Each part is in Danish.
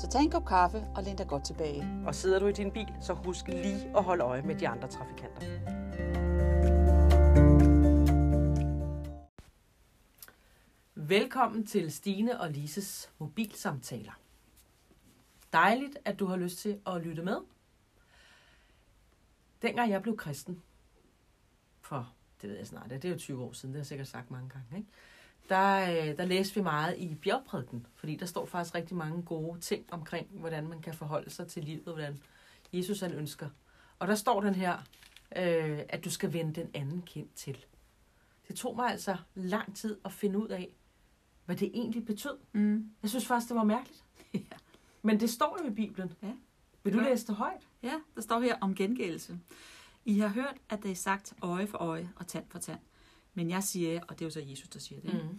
Så tag en kop kaffe og læn dig godt tilbage. Og sidder du i din bil, så husk lige at holde øje med de andre trafikanter. Velkommen til Stine og Lises mobilsamtaler. Dejligt, at du har lyst til at lytte med. Dengang jeg blev kristen, for det ved jeg snart, det er jo 20 år siden, det har jeg sikkert sagt mange gange, ikke? Der, øh, der læste vi meget i bjergprædiken, fordi der står faktisk rigtig mange gode ting omkring, hvordan man kan forholde sig til livet, hvordan Jesus han ønsker. Og der står den her, øh, at du skal vende den anden kind til. Det tog mig altså lang tid at finde ud af, hvad det egentlig betød. Mm. Jeg synes faktisk, det var mærkeligt. Ja. Men det står jo i Bibelen. Ja. Vil du Ja. læse det højt? ja, der står her om gengældelse. I har hørt, at det er sagt øje for øje og tand for tand. Men jeg siger og det er jo så Jesus, der siger det, mm.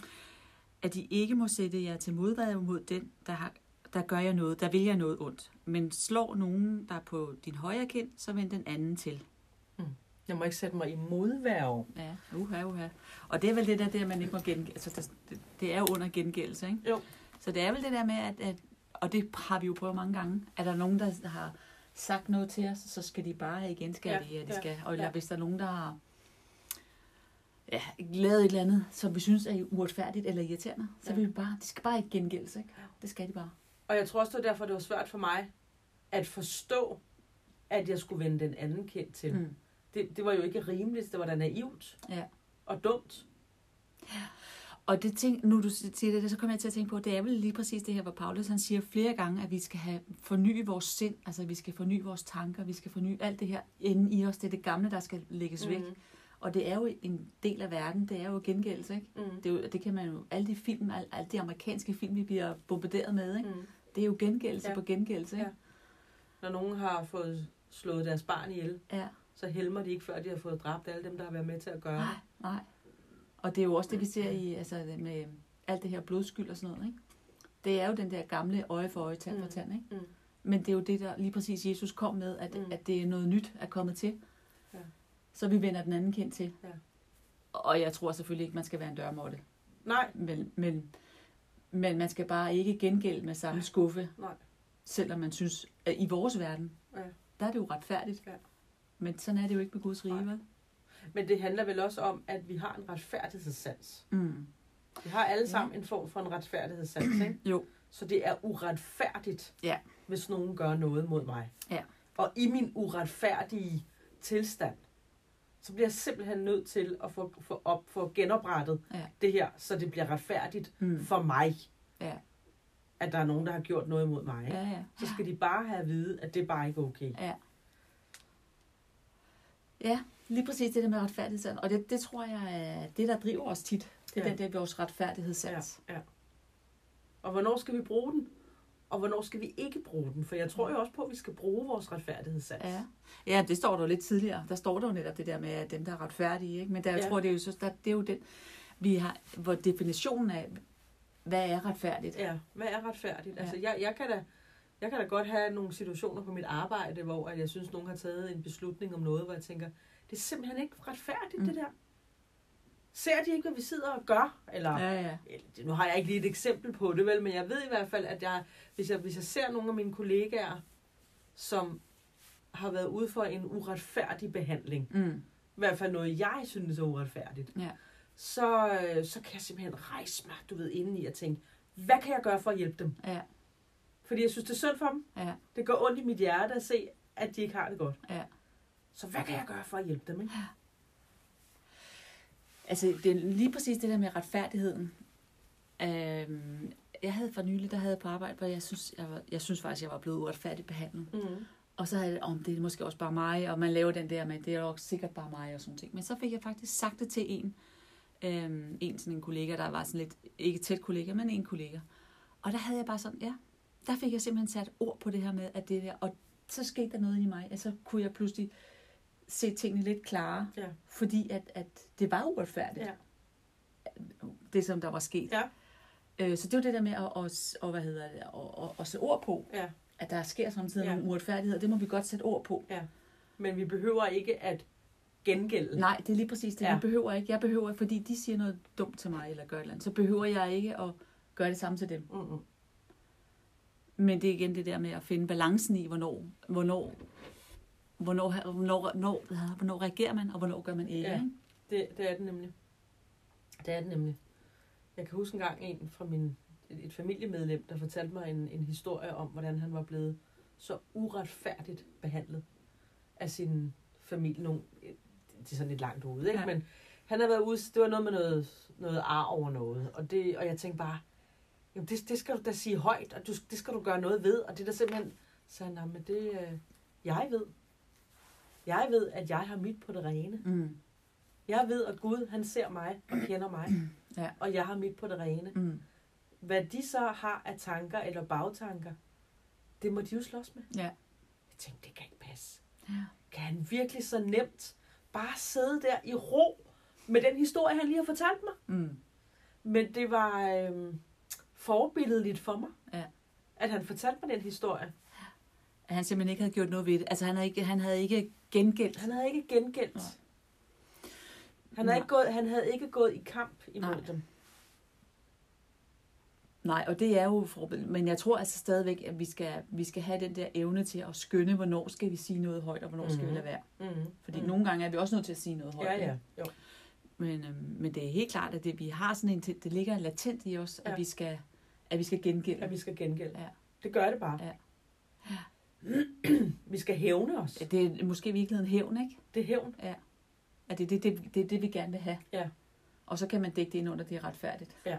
at I ikke må sætte jer til modværge mod den, der, har, der gør jer noget, der vil jer noget ondt. Men slår nogen, der er på din højre kind, så vend den anden til. Jeg må ikke sætte mig i modværge. Ja, uha, uha. Og det er vel det der, der man ikke må gengælde. Altså, det, er jo under gengældelse, ikke? Jo. Så det er vel det der med, at, at og det har vi jo prøvet mange gange, at der er nogen, der har sagt noget til os, så skal de bare have igen, skal Ja, de, ja, de ja, skal. Og ja. hvis der er nogen, der har ja, lavet et eller andet, som vi synes er uretfærdigt eller irriterende, så Ja. vil vi bare, de skal bare ikke gengældes, ikke? Det skal de bare. Og jeg tror også, det var derfor, det var svært for mig at forstå, at jeg skulle vende den anden kendt til. Mm. Det, det var jo ikke rimeligt, det var da naivt Ja. og dumt. Og det ting, nu du siger det, så kommer jeg til at tænke på, det er vel lige præcis det her, hvor Paulus han siger flere gange, at vi skal have forny vores sind, altså vi skal forny vores tanker, vi skal forny alt det her inden i os, det er det gamle, der skal lægges væk. Og det er jo en del af verden, det er jo gengældelse, ikke? Mm. Det, er jo, det kan man jo, alle de film, alle, alle de amerikanske film, vi bliver bombarderet med, ikke? Mm. Det er jo gengældelse Ja. ja. på gengældelse, ikke? Når nogen har fået slået deres barn ihjel, Ja. så helmer de ikke, før de har fået dræbt alle dem, der har været med til at gøre Nej, nej. Og det er jo også det, vi ser i, altså med alt det her blodskyld og sådan noget, ikke? Det er jo den der gamle øje for øje, tand for Mm. tand, ikke? Mm. Men det er jo det, der lige præcis Jesus kom med, at, Mm. mm. at det er noget nyt er kommet til. Ja. Så vi vender den anden kendt til. Ja. Og jeg tror selvfølgelig ikke, man skal være en dørmåtte. Nej, Men, men, men man skal bare ikke gengælde med samme skuffe, nej. selvom man synes, at i vores verden, Ja. der er det jo retfærdigt. Ja. Men sådan er det jo ikke med Guds rige, vel? Men det handler vel også om, at vi har en retfærdighedssans. Mm. Vi har alle Ja. sammen en form for en retfærdighedssans, ikke? Jo. Så det er uretfærdigt, Ja. hvis nogen gør noget mod mig. Ja. Og i min uretfærdige tilstand, så bliver jeg simpelthen nødt til at få, få, op, få genoprettet Ja. det her, så det bliver retfærdigt Mm. for mig, Ja. at der er nogen, der har gjort noget mod mig. Ja, ja. Så skal de bare have at vide, at det er bare ikke okay. Ja. Ja, lige præcis det der med retfærdighedssans. Og det, det tror jeg er det, der driver os tit. Det er ja. den der vores retfærdighedssans. Ja, ja. Og hvornår skal vi bruge den? Og hvornår skal vi ikke bruge den? For jeg tror jo også på, at vi skal bruge vores retfærdighedssans. Ja. ja, det står der jo lidt tidligere. Der står der jo netop det der med, at dem, der er retfærdige. Ikke? Men der, jeg Ja. tror, det er jo, så, der, det er jo den, vi har, hvor definitionen af, hvad er retfærdigt? Ja, hvad er retfærdigt? Ja. Altså, jeg, jeg, kan da, jeg kan da godt have nogle situationer på mit arbejde, hvor at jeg synes, nogen har taget en beslutning om noget, hvor jeg tænker, det er simpelthen ikke retfærdigt. Mm. det der. Ser de ikke, hvad vi sidder og gør? Eller, Ja, ja. eller, nu har jeg ikke lige et eksempel på det, vel, men jeg ved i hvert fald, at jeg, hvis, jeg, hvis jeg ser nogle af mine kollegaer, som har været ude for en uretfærdig behandling, Mm. i hvert fald noget, jeg synes er uretfærdigt, Ja. så, øh, så kan jeg simpelthen rejse mig, du ved, indeni og tænke, hvad kan jeg gøre for at hjælpe dem? Ja, Fordi jeg synes, det er synd for dem. ja, Det går ondt i mit hjerte at se, at de ikke har det godt. ja. Så hvad kan jeg gøre for at hjælpe dem? Ikke? Altså, det er lige præcis det der med retfærdigheden. Øhm, jeg havde for nylig, der havde jeg på arbejde, hvor jeg synes, jeg, var, jeg synes faktisk, jeg var blevet uretfærdigt behandlet. Mm. Og så havde jeg, om det er måske også bare mig, og man laver den der med, det er jo sikkert bare mig og sådan ting. Men så fik jeg faktisk sagt det til en, øhm, en sådan en kollega, der var sådan lidt, ikke tæt kollega, men en kollega. Og der havde jeg bare sådan, ja, der fik jeg simpelthen sat ord på det her med, at det der, og så skete der noget i mig. Altså kunne jeg pludselig se tingene lidt klarere. Ja. Fordi at, at det var uretfærdigt. Ja. Det, som der var sket. Ja. Øh, så det var det der med at, at, at, hvad hedder det, at, at, at sætte ord på, Ja. at der sker samtidig Ja. nogle uretfærdigheder. Det må vi godt sætte ord på. Men vi behøver ikke at gengælde. Nej, det er lige præcis det. Ja. Ja. Jeg behøver ikke. Jeg behøver, fordi de siger noget dumt til mig, eller gør et eller andet, så behøver jeg ikke at gøre det samme til dem. Mm-mm. Men det er igen det der med at finde balancen i, hvornår, hvornår, hvornår, hvornår, hvornår, hvornår reagerer man, og hvornår gør man ikke. Ja. Det, det er det nemlig. Det er det nemlig. Jeg kan huske en gang en fra min, et, familiemedlem, der fortalte mig en, en historie om, hvordan han var blevet så uretfærdigt behandlet af sin familie. Nogle, det er sådan lidt langt ude, ikke? Ja. Men han havde været ude, det var noget med noget, noget ar over noget. Og, det, og jeg tænkte bare, jamen det, det skal du da sige højt, og du, det skal du gøre noget ved. Og det der simpelthen, så han, "Nå, men det, øh, jeg ved. Jeg ved, at jeg har mit på det rene. Mm. Jeg ved, at Gud, han ser mig og kender mig. Ja. Og jeg har mit på det rene. Mm. Hvad de så har af tanker eller bagtanker, det må de jo slås med. Ja. Jeg tænkte, det kan ikke passe. Ja. Kan han virkelig så nemt bare sidde der i ro med den historie, han lige har fortalt mig? Mm. Men det var øhm, forbilledeligt for mig, Ja. at han fortalte mig den historie. At han simpelthen ikke havde gjort noget ved det. Altså han havde ikke, han havde ikke gengældt. Han havde ikke gengældt. Nej. Han havde, Nej. ikke gået, han havde ikke gået i kamp imod Nej. dem. Nej, og det er jo forbillede. Men jeg tror altså stadigvæk, at vi skal, vi skal have den der evne til at skønne, hvornår skal vi sige noget højt, og hvornår mm. skal vi Mhm. lade være. Mm-hmm. Fordi mm. nogle gange er vi også nødt til at sige noget højt. Ja, ja. Jo. Men, øhm, men det er helt klart, at det, vi har sådan en, det ligger latent i os, Ja. at vi skal, at vi skal gengælde. At vi skal gengælde. Ja. Det gør det bare. Ja. Vi skal hævne os. Det er måske i virkeligheden hævn, ikke? Det er hævn. At det er det, det, det, det, vi gerne vil have. Ja. Og så kan man dække det ind under, det er retfærdigt.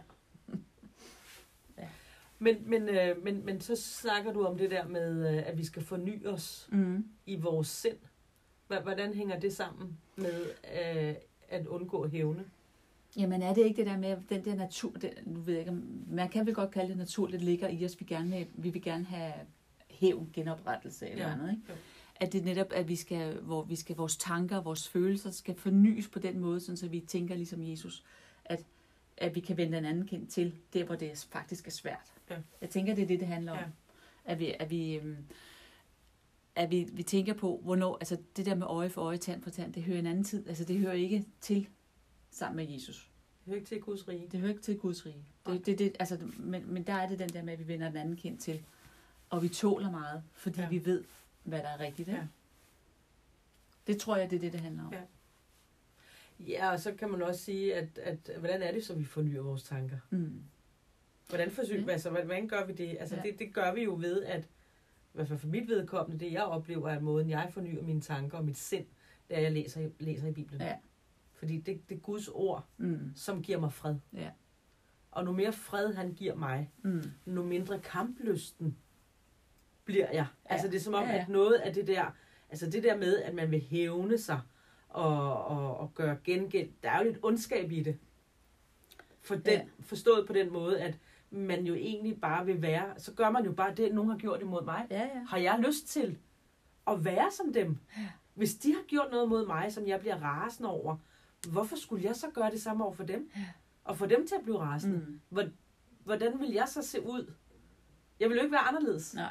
Men, men, øh, men, men så snakker du om det der med, øh, at vi skal forny os Mm. i vores sind. Hvordan hænger det sammen med øh, at undgå hævne? Jamen er det ikke det der med, den der natur, det, nu ved jeg ikke, man kan vel godt kalde det naturligt ligger i os, vi, gerne vil, vi vil gerne have hævn, genoprettelse eller Ja. ja. andet, ikke? Jo. At det netop, at vi skal, hvor vi skal, vores tanker, vores følelser skal fornyes på den måde, sådan så vi tænker ligesom Jesus, at, at vi kan vende en anden kind til, der hvor det faktisk er svært. Ja. Jeg tænker, det er det, det handler om. Ja. At vi, at vi, øhm, at vi, vi tænker på, hvornår, altså det der med øje for øje, tand for tand, det hører en anden tid. Altså det hører ikke til sammen med Jesus. Det hører ikke til Guds rige. Det hører ikke til Guds rige. Det, det, det, altså, men, men der er det den der med, at vi vender den anden kind til. Og vi tåler meget, fordi Ja. vi ved, hvad der er rigtigt. Ikke? Ja. Det tror jeg, det er det, det handler om. Ja. Ja, og så kan man også sige, at, at hvordan er det så, vi fornyer vores tanker? Mm. Hvordan, forsøg, Ja. altså, hvordan gør vi det? Altså, Ja. det, det gør vi jo ved, at i hvert fald for mit vedkommende, det jeg oplever, er måden, jeg fornyer mine tanker og mit sind, det er, at jeg læser, læser i Bibelen. Ja. Fordi det, det er Guds ord, Mm. som giver mig fred. Ja. Og nu mere fred han giver mig, Mm. nu mindre kamplysten bliver jeg. Ja. Altså det er som om, Ja, ja. at noget af det der, altså det der med, at man vil hævne sig og, og, og gøre gengæld, der er jo lidt ondskab i det. For den, Ja. Forstået på den måde, at man jo egentlig bare vil være, så gør man jo bare det, nogen har gjort imod mig. Ja, ja. Har jeg lyst til at være som dem? Hvis de har gjort noget mod mig, som jeg bliver rasende over, hvorfor skulle jeg så gøre det samme over for dem? Og få dem til at blive rasende? Mm. Hvor- hvordan vil jeg så se ud? Jeg vil jo ikke være anderledes. Nej.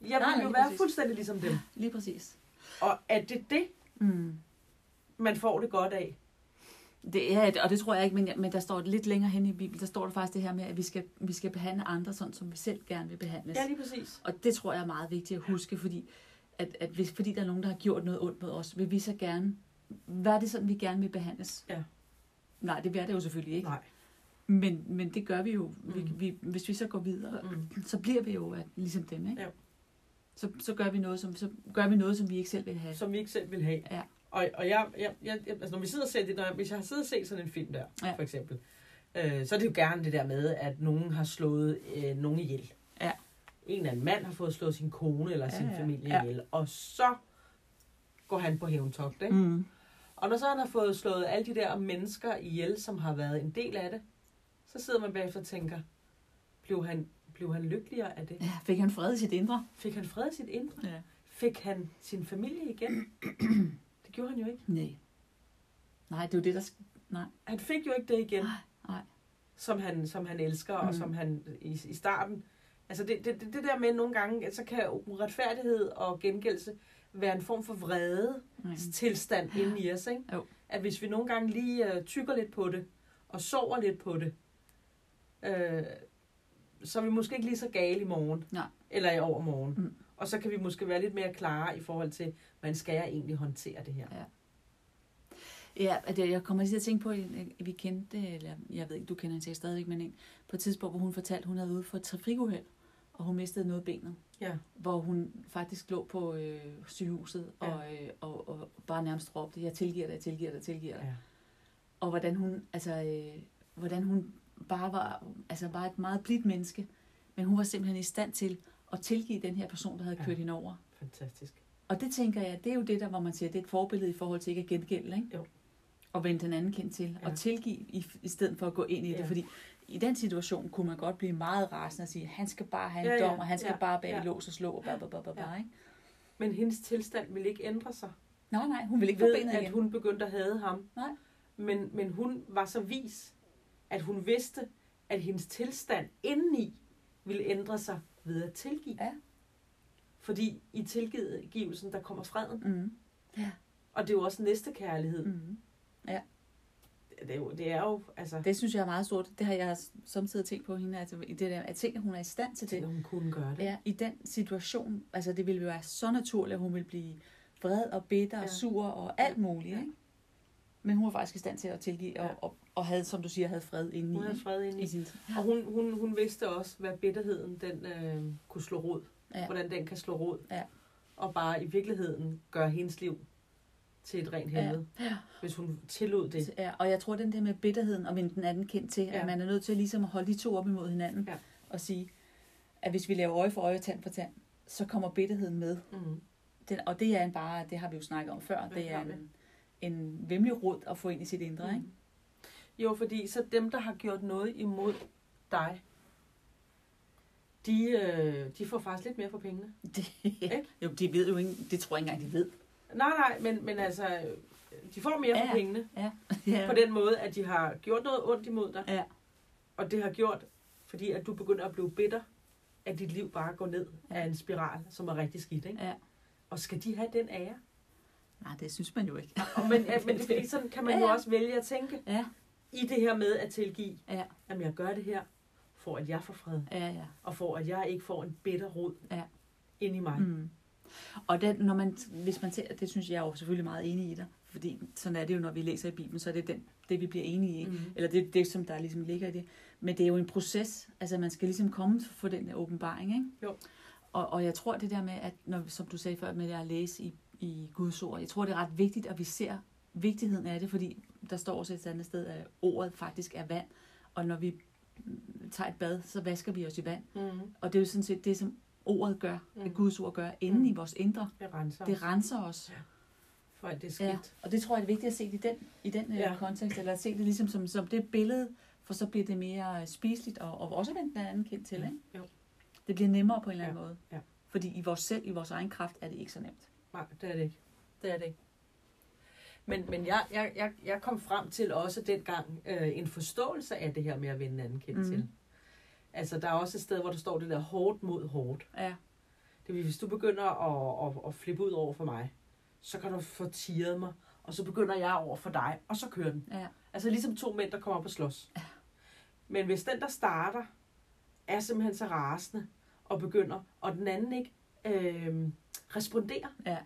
Jeg vil Nej, jo lige være præcis. fuldstændig ligesom dem. Lige præcis. Og er det det, Mm. man får det godt af? Det er, og det tror jeg ikke, men, men der står lidt længere hen i Bibelen, der står der faktisk det her med, at vi skal, vi skal behandle andre sådan, som vi selv gerne vil behandles. Ja, lige præcis. Og det tror jeg er meget vigtigt at huske, fordi, at, at hvis, fordi der er nogen, der har gjort noget ondt mod os, vil vi så gerne, hvad er det sådan, vi gerne vil behandles? Ja. Nej, det er det jo selvfølgelig ikke. Nej. Men, men det gør vi jo. Vi, Mm. vi, hvis vi så går videre, Mm. så bliver vi jo at, ligesom dem, ikke? Ja. Så, så, gør vi noget, som, så gør vi noget, som vi ikke selv vil have. Som vi ikke selv vil have. Ja. Og, og jeg, jeg, jeg, altså når vi sidder og ser det, når jeg, hvis jeg har siddet og set sådan en film der, Ja. for eksempel, øh, så er det jo gerne det der med, at nogen har slået øh, nogen ihjel. Ja. En eller anden mand har fået slået sin kone eller Ja, sin ja. familie Ja. ihjel, og så går han på hævntogt, ikke? Mm. Og når så han har fået slået alle de der mennesker ihjel, som har været en del af det, så sidder man bagefter og tænker, blev han, blev han lykkeligere af det? Ja, fik han fred i sit indre? Fik han fred i sit indre? Ja. fik han sin familie igen? det gjorde han jo ikke. Nej. Nej, det er jo det, der... Nej. Han fik jo ikke det igen, Nej, nej. som han, som han elsker, mm. Og som han i, i starten... Altså det, det, det, der med nogle gange, så kan uretfærdighed og gengældelse være en form for vrede Mm. tilstand inde i os, ikke? Jo. At hvis vi nogle gange lige uh, tykker lidt på det, og sover lidt på det, øh, så er vi måske ikke lige så gale i morgen. Nej. Eller i overmorgen. Mm. Og så kan vi måske være lidt mere klare i forhold til, hvordan skal jeg egentlig håndtere det her? Ja, at jeg kommer lige til at tænke på, at vi kendte, eller jeg ved ikke, du kender hende stadigvæk, men en, på et tidspunkt, hvor hun fortalte, at hun havde ude for et trafikuheld, og hun mistede noget af benet. Ja. Hvor hun faktisk lå på øh, sygehuset Ja. og, øh, og, og bare nærmest råbte, jeg tilgiver dig, jeg tilgiver dig, jeg tilgiver dig. Ja. Og hvordan hun, altså, øh, hvordan hun bare var, altså var et meget blidt menneske, men hun var simpelthen i stand til at tilgive den her person, der havde Ja. kørt hende over. Fantastisk. Og det tænker jeg, det er jo det der, hvor man siger, det er et forbillede i forhold til ikke at gengælde, ikke? Jo. Og vende den anden kendt til. Ja. Og tilgive i, i stedet for at gå ind i det. Ja. Fordi i den situation kunne man godt blive meget rasende og sige, han skal bare have en Ja, ja, dom, og han skal ja, bare bag ja. lås og slå, og bla, bla, bla, bla, Ja. ikke? Men hendes tilstand ville ikke ændre sig. Nej, nej, hun vil ikke ved, benet at igen. hun begyndte at hade ham. Nej. Men, men hun var så vis, at hun vidste, at hendes tilstand indeni ville ændre sig ved at tilgive. Ja. Fordi i tilgivelsen, der kommer freden. Mm. Og det er jo også næste kærlighed. Mm. Mm. Det, er jo, det er jo, altså, Det synes jeg er meget stort. Det har jeg samtidig tænkt på hende, altså i det der, at tænke, at hun er i stand til det, at hun kunne gøre det. Ja, i den situation, altså det ville jo være så naturligt, at hun ville blive vred og bitter og Ja. sur og alt muligt, Ja. ikke? Men hun var faktisk i stand til at tilgive, Ja. og, og, og havde, som du siger, havde fred indeni. Hun havde fred ind I i. sin, Og hun, hun, hun vidste også, hvad bitterheden den, øh, kunne slå rod. Ja. Hvordan den kan slå rod. Ja. Og bare i virkeligheden gøre hendes liv til et rent Ja. helvede. Ja. Hvis hun tillod det. Ja, og jeg tror, den der med bitterheden og vende den anden kendt til, ja. Ja. at man er nødt til ligesom at holde de to op imod hinanden Ja. og sige, at hvis vi laver øje for øje, tand for tand, så kommer bitterheden med. Mm. Den, og det er en bare, det har vi jo snakket om før, Ja, det er en, en vemmelig rod at få ind i sit indre, ikke? Mm. Jo, fordi så dem, der har gjort noget imod dig, de, øh, de får faktisk lidt mere for pengene. Det, Ikke? jo, de ved jo ikke, det tror jeg ikke engang, de ved. Nej, nej, men, men altså, øh, de får mere Ja, for pengene. Ja. ja. På den måde, at de har gjort noget ondt imod dig. Ja. Og det har gjort, fordi at du begynder at blive bitter, at dit liv bare går ned Ja. af en spiral, som er rigtig skidt. Ikke? Ja. Og skal de have den ære? Nej, det synes man jo ikke. Og men, ja, men det fordi, sådan kan man Ja, jo ja. også vælge at tænke Ja, i det her med at tilgive. Ja. Jamen, jeg gør det her, for at jeg får fred. ja, ja. Og for at jeg ikke får en bitter rod Ja. ind i mig. Mm. Og den, når man, hvis man ser, det synes jeg er jo selvfølgelig meget enig i dig, fordi sådan er det jo, når vi læser i Bibelen, så er det den, det, vi bliver enige i. Mm. Eller det det, som der ligesom ligger i det. Men det er jo en proces. Altså, man skal ligesom komme for den åbenbaring, ikke? Jo. Og, og jeg tror det der med, at når, som du sagde før, med at læse i, i Guds ord, jeg tror, det er ret vigtigt, at vi ser vigtigheden af det, fordi der står også et andet sted, at ordet faktisk er vand. Og når vi tager et bad, så vasker vi os i vand. Mm. Og det er jo sådan set det, som ordet gør, mm. At Guds ord gør, inde Mm. i vores indre. Det renser Det renser os. for at det er skidt. Ja, og det tror jeg er vigtigt at se det i den, i den ja. Ja. kontekst, eller at se det ligesom som, som det billede, for så bliver det mere spiseligt, og, og også vendt den anden kendt til, Ja. ikke? Jo. Det bliver nemmere på en eller anden Ja. måde. Ja. Fordi i vores selv, i vores egen kraft, er det ikke så nemt. Nej, det er det ikke. Det er det ikke. Men, men jeg, jeg, jeg, jeg kom frem til også dengang øh, en forståelse af det her med at vende en anden kendt Mhm. mm. til. Altså, der er også et sted, hvor der står det der hårdt mod hårdt. Ja, Det vil, hvis du begynder at, at, at flippe ud over for mig, så kan du få tiret mig, og så begynder jeg over for dig, og så kører den. ja, Altså ligesom to mænd, der kommer op og slås. Ja. Men hvis den, der starter, er simpelthen så rasende, og begynder, og den anden ikke øh, responderer, ja,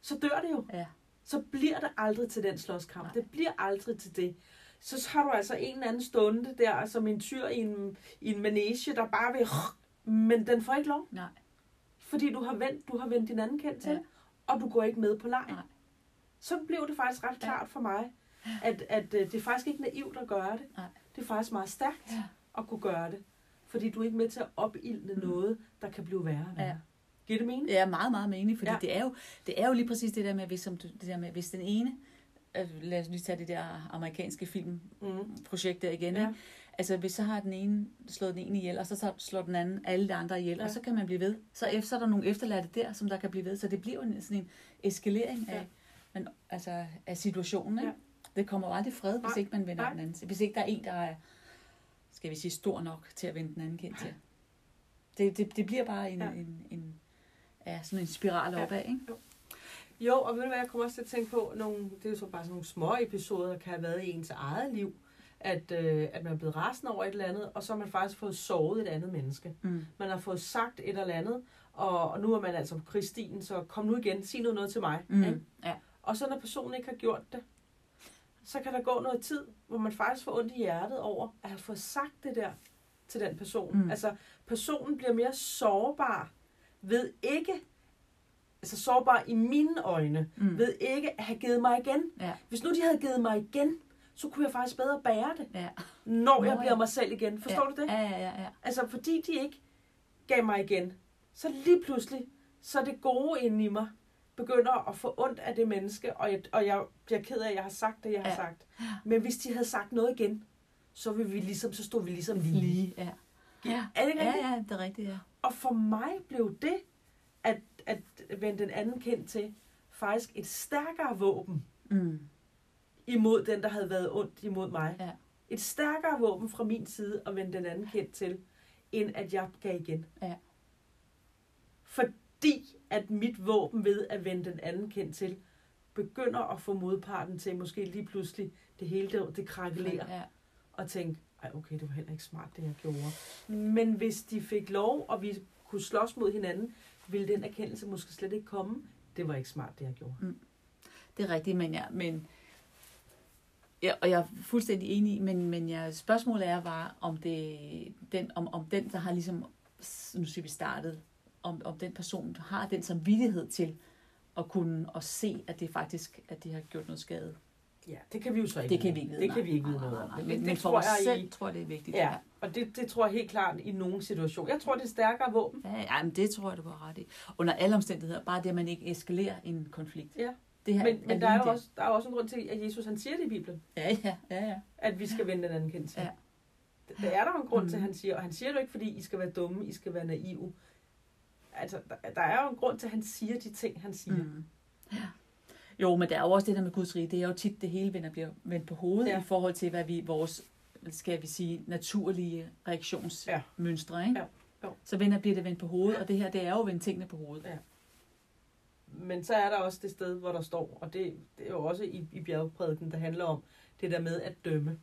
så dør det jo. ja, Så bliver det aldrig til den slåskamp. Nej. Det bliver aldrig til det. Så har du altså en eller anden stunde der, som en tyr i en, i en manege, der bare vil... Men den får ikke lov, nej, fordi du har vendt, du har vendt din anden kendt til, Ja. ja. og du går ikke med på lejen. Nej. Så blev det faktisk ret Ja. klart for mig, at, at øh, det er faktisk ikke naivt at gøre det. Nej. Det er faktisk meget stærkt Ja. at kunne gøre det. Fordi du er ikke med til at opildne Mm. noget, der kan blive værre. Ja. Giver det mening? Er meget, meget mening, fordi ja. Ja. det, er jo, det er jo lige præcis det der med, hvis, som du, det der med, hvis den ene, øh, lad os lige tage det der amerikanske filmprojekt Mm. der igen, Ja. ikke? Altså, hvis så har den ene slået den ene ihjel, og så slår den anden alle de andre ihjel, ja. Ja. og så kan man blive ved. Så efter så er der nogle efterladte der, som der kan blive ved. Så det bliver jo en, sådan en eskalering af, Ja. men, altså, af situationen. Ikke? Ja. Det kommer jo aldrig fred, hvis ikke man vender Nej. den anden. Hvis ikke der er en, der er, skal vi sige, stor nok til at vende den anden kendt til. Det, det, det bliver bare en, Ja. ja. en, en, ja, sådan en spiral Ja. opad, ikke? Jo, og ved du hvad, jeg kommer også til at tænke på, nogle, det er jo så bare sådan nogle små episoder, der kan have været i ens eget liv, at, øh, at man er blevet rasende over et eller andet, og så har man faktisk fået sovet et andet menneske. Mm. Man har fået sagt et eller andet, og, og nu er man altså på Kristinen, så kom nu igen, sig noget, noget til mig. Ikke? Mm. Ja. Og så når personen ikke har gjort det, så kan der gå noget tid, hvor man faktisk får ondt i hjertet over at have fået sagt det der til den person. Mm. Altså, personen bliver mere sårbar ved ikke, altså sårbar i mine øjne, Mm. ved ikke at have givet mig igen. Ja. Hvis nu de havde givet mig igen, så kunne jeg faktisk bedre bære det, Ja. når jeg bliver ja. mig selv igen. Forstår ja. du det? Ja, ja, ja. ja. Altså, fordi de ikke gav mig igen, så lige pludselig, så det gode inde i mig begynder at få ondt af det menneske, og jeg, og jeg bliver ked af, at jeg har sagt det, jeg har Ja. sagt. Men hvis de havde sagt noget igen, så vil vi ligesom, så stod vi ligesom lige. Lige, ja. Ja. Er det ikke Ja, rigtigt? ja, det er rigtigt, ja. Og for mig blev det, at, at vende den anden kendt til, faktisk et stærkere våben Mm. imod den, der havde været ondt imod mig. Ja. Et stærkere våben fra min side at vende den anden kendt til, end at jeg gav igen. Ja. Fordi at mit våben ved at vende den anden kendt til, begynder at få modparten til måske lige pludselig det hele det, det krakelerer Ja. og tænke, ej okay, det var heller ikke smart, det jeg gjorde. Men hvis de fik lov, og vi kunne slås mod hinanden, ville den erkendelse måske slet ikke komme. Det var ikke smart, det jeg gjorde. Mm. Det er rigtigt, men, ja, men ja, og jeg er fuldstændig enig, men, men jeg, spørgsmålet er bare, om, det, den, om, om den, der har ligesom, nu siger vi startet, om, om den person har den samvittighed til at kunne og se, at det faktisk, at de har gjort noget skade. Ja, det kan vi jo så ikke Det kan vi ikke vide. Det kan vi ikke vide noget om. Men, Men, det, men for os jeg selv i, tror det er vigtigt. Ja, og det, det tror jeg helt klart i nogle situationer. Jeg tror, det er stærkere våben. Ja, ja men det tror jeg, du har ret i. Under alle omstændigheder, bare det, at man ikke eskalerer en konflikt. Ja. Det her, Men, men der, er jo også, der er også en grund til, at Jesus han siger det i Bibelen. Ja, ja, ja, ja. at vi skal vende den anden kendt til. Ja. Det er der jo en grund mm. til, at han siger, og han siger det jo ikke, fordi I skal være dumme, I skal være naive. Altså, der, der er jo en grund til, at han siger de ting, han siger. Mm. Ja. Jo, men der er jo også det der med Guds rige. Det er jo tit, det hele vender, bliver vendt på hovedet Ja. ja. i forhold til, hvad vi vores, skal vi sige, naturlige reaktionsmønstre. Ikke? Ja. Jo. Så vender, bliver det vendt på hovedet, og det her, det er jo vendt tingene på hovedet. Ja. Men så er der også det sted, hvor der står, og det, det er jo også i, i bjergprædiken, der handler om det der med at dømme.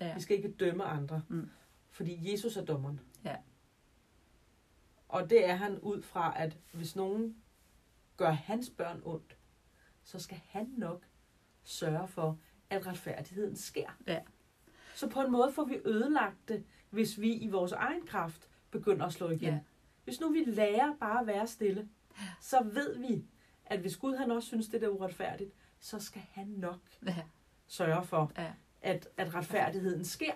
Ja. Vi skal ikke dømme andre, Mm. fordi Jesus er dommeren. Ja. Og det er han ud fra, at hvis nogen gør hans børn ondt, så skal han nok sørge for, at retfærdigheden sker. Ja. Så på en måde får vi ødelagt det, hvis vi i vores egen kraft begynder at slå igen. Ja. Hvis nu vi lærer bare at være stille, så ved vi, at hvis Gud han også synes, det er uretfærdigt, så skal han nok Ja. sørge for, Ja. at, at retfærdigheden sker.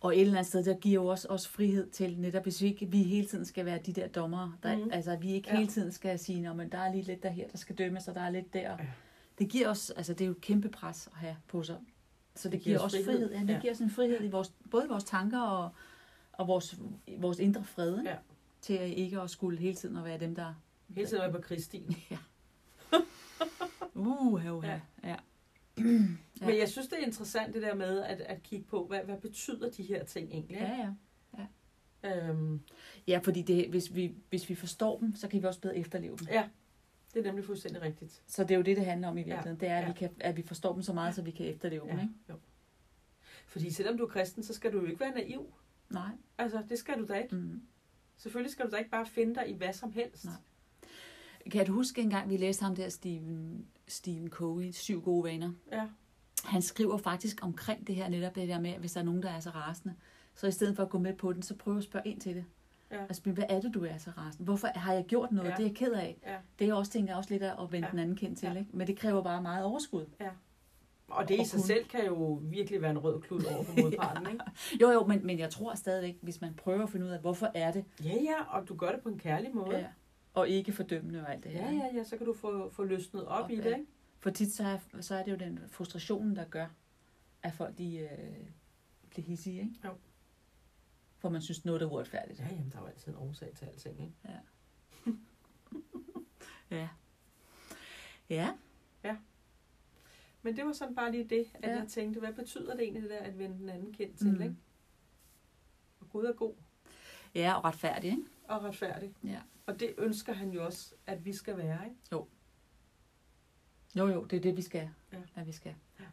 Og et eller andet sted, der giver jo også, også frihed til, netop hvis vi ikke vi hele tiden skal være de der dommere, der, mm. altså at vi ikke Ja. ja. hele tiden skal sige, men der er lige lidt der her, der skal dømmes, og der er lidt der. Ja. Ja. Det giver os, altså det er jo et kæmpe pres at have på sig. Så det, Det giver giver os os frihed. frihed. Ja, det Ja. ja. giver os en frihed i vores, både vores tanker og, og vores, vores indre fred? Ja. til at ikke at skulle hele tiden at være dem, der... Hele tiden er jeg på Kristin. Uh, uh, Ja. ja. ja. Men jeg synes, det er interessant det der med at, at kigge på, hvad, hvad betyder de her ting egentlig? Ja, ja. Øhm, Ja, fordi det, hvis, vi, hvis vi forstår dem, så kan vi også bedre efterleve dem. ja, det er nemlig fuldstændig rigtigt. Så det er jo det, det handler om i virkeligheden. Det er, at, Ja. vi, kan, at vi forstår dem så meget, så vi kan efterleve dem. Ikke? jo. Fordi selvom du er kristen, så skal du jo ikke være naiv. Nej. Altså, det skal du da ikke. Mm. Selvfølgelig skal du da ikke bare finde dig i hvad som helst. Nej. Kan du huske engang, vi læste ham der, Stephen, Stephen Covey, Syv gode vaner? Ja. Han skriver faktisk omkring det her, netop det der med, hvis der er nogen, der er så rasende, så i stedet for at gå med på den, så prøv at spørge ind til det. Ja. Altså, hvad er det, du er så rasende? Hvorfor har jeg gjort noget? Ja. Ja. Det er jeg ked af. Ja. Det er også, tænker jeg også lidt af at vende Ja. ja. den anden kendt til. Ja. Ikke? Men det kræver bare meget overskud. Og det i Og sig kun- selv kan jo virkelig være en rød klud over for modparten, ikke? Jo, jo, men, men jeg tror stadigvæk, hvis man prøver at finde ud af, hvorfor er det, Ja, ja, og du gør det på en kærlig måde. ja. Og ikke fordømmende og alt det her. Ja, ja, ja, så kan du få, få løsnet op, Op, i det, ja. ikke? For tit så er, så er det jo den frustrationen, der gør, at folk de, øh, blive hissige, ikke? Jo. For man synes, noget er uretfærdigt. Ja, jamen, der er jo altid en årsag til alting, ikke? Ja. ja. Ja. Men det var sådan bare lige det, at Ja. ja. jeg tænkte, hvad betyder det egentlig, det der at vende den anden kendt til, mm. ikke? Og Gud er god Ja, og retfærdig, ikke? Og retfærdig. Ja. Og det ønsker han jo også, at vi skal være, ikke? Jo, jo, det er det, vi skal. Ja. At vi skal. Ja.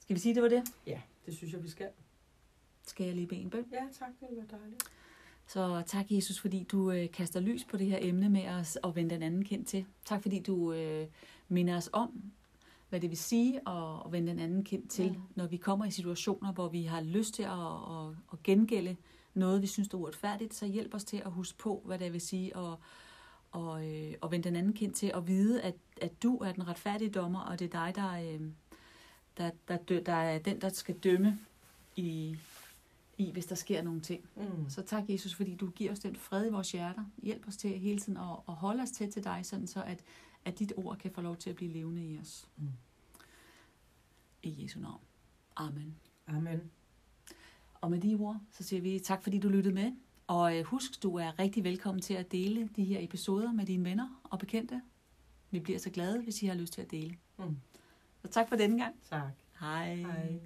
Skal vi sige, det var det? Ja, det synes jeg, vi skal. Skal jeg lige bede en bøn? Ja, tak, det ville være dejligt. Så tak, Jesus, fordi du øh, kaster lys på det her emne med os og vende den anden kendt til. Tak, fordi du øh, minder os om, hvad det vil sige at, vende den anden kendt til, Mm. når vi kommer i situationer, hvor vi har lyst til at, at, at gengælde noget, vi synes er uretfærdigt. Så hjælp os til at huske på, hvad det vil sige at, og, øh, og vende den anden kendt til, og vide, at, at du er den retfærdige dommer, og det er dig, der, øh, der, der, dø, der er den, der skal dømme i, i, hvis der sker nogle ting. Mm. Så tak, Jesus, fordi du giver os den fred i vores hjerter. Hjælp os til hele tiden at, at holde os tæt til dig, sådan så at, at dit ord kan få lov til at blive levende i os. Mm. I Jesu navn. Amen. Amen. Og med de ord, så siger vi tak, fordi du lyttede med. Og øh, husk, du er rigtig velkommen til at dele de her episoder med dine venner og bekendte. Vi bliver så glade, hvis I har lyst til at dele. Mm. Så tak for denne gang. Tak. Hej. Hej.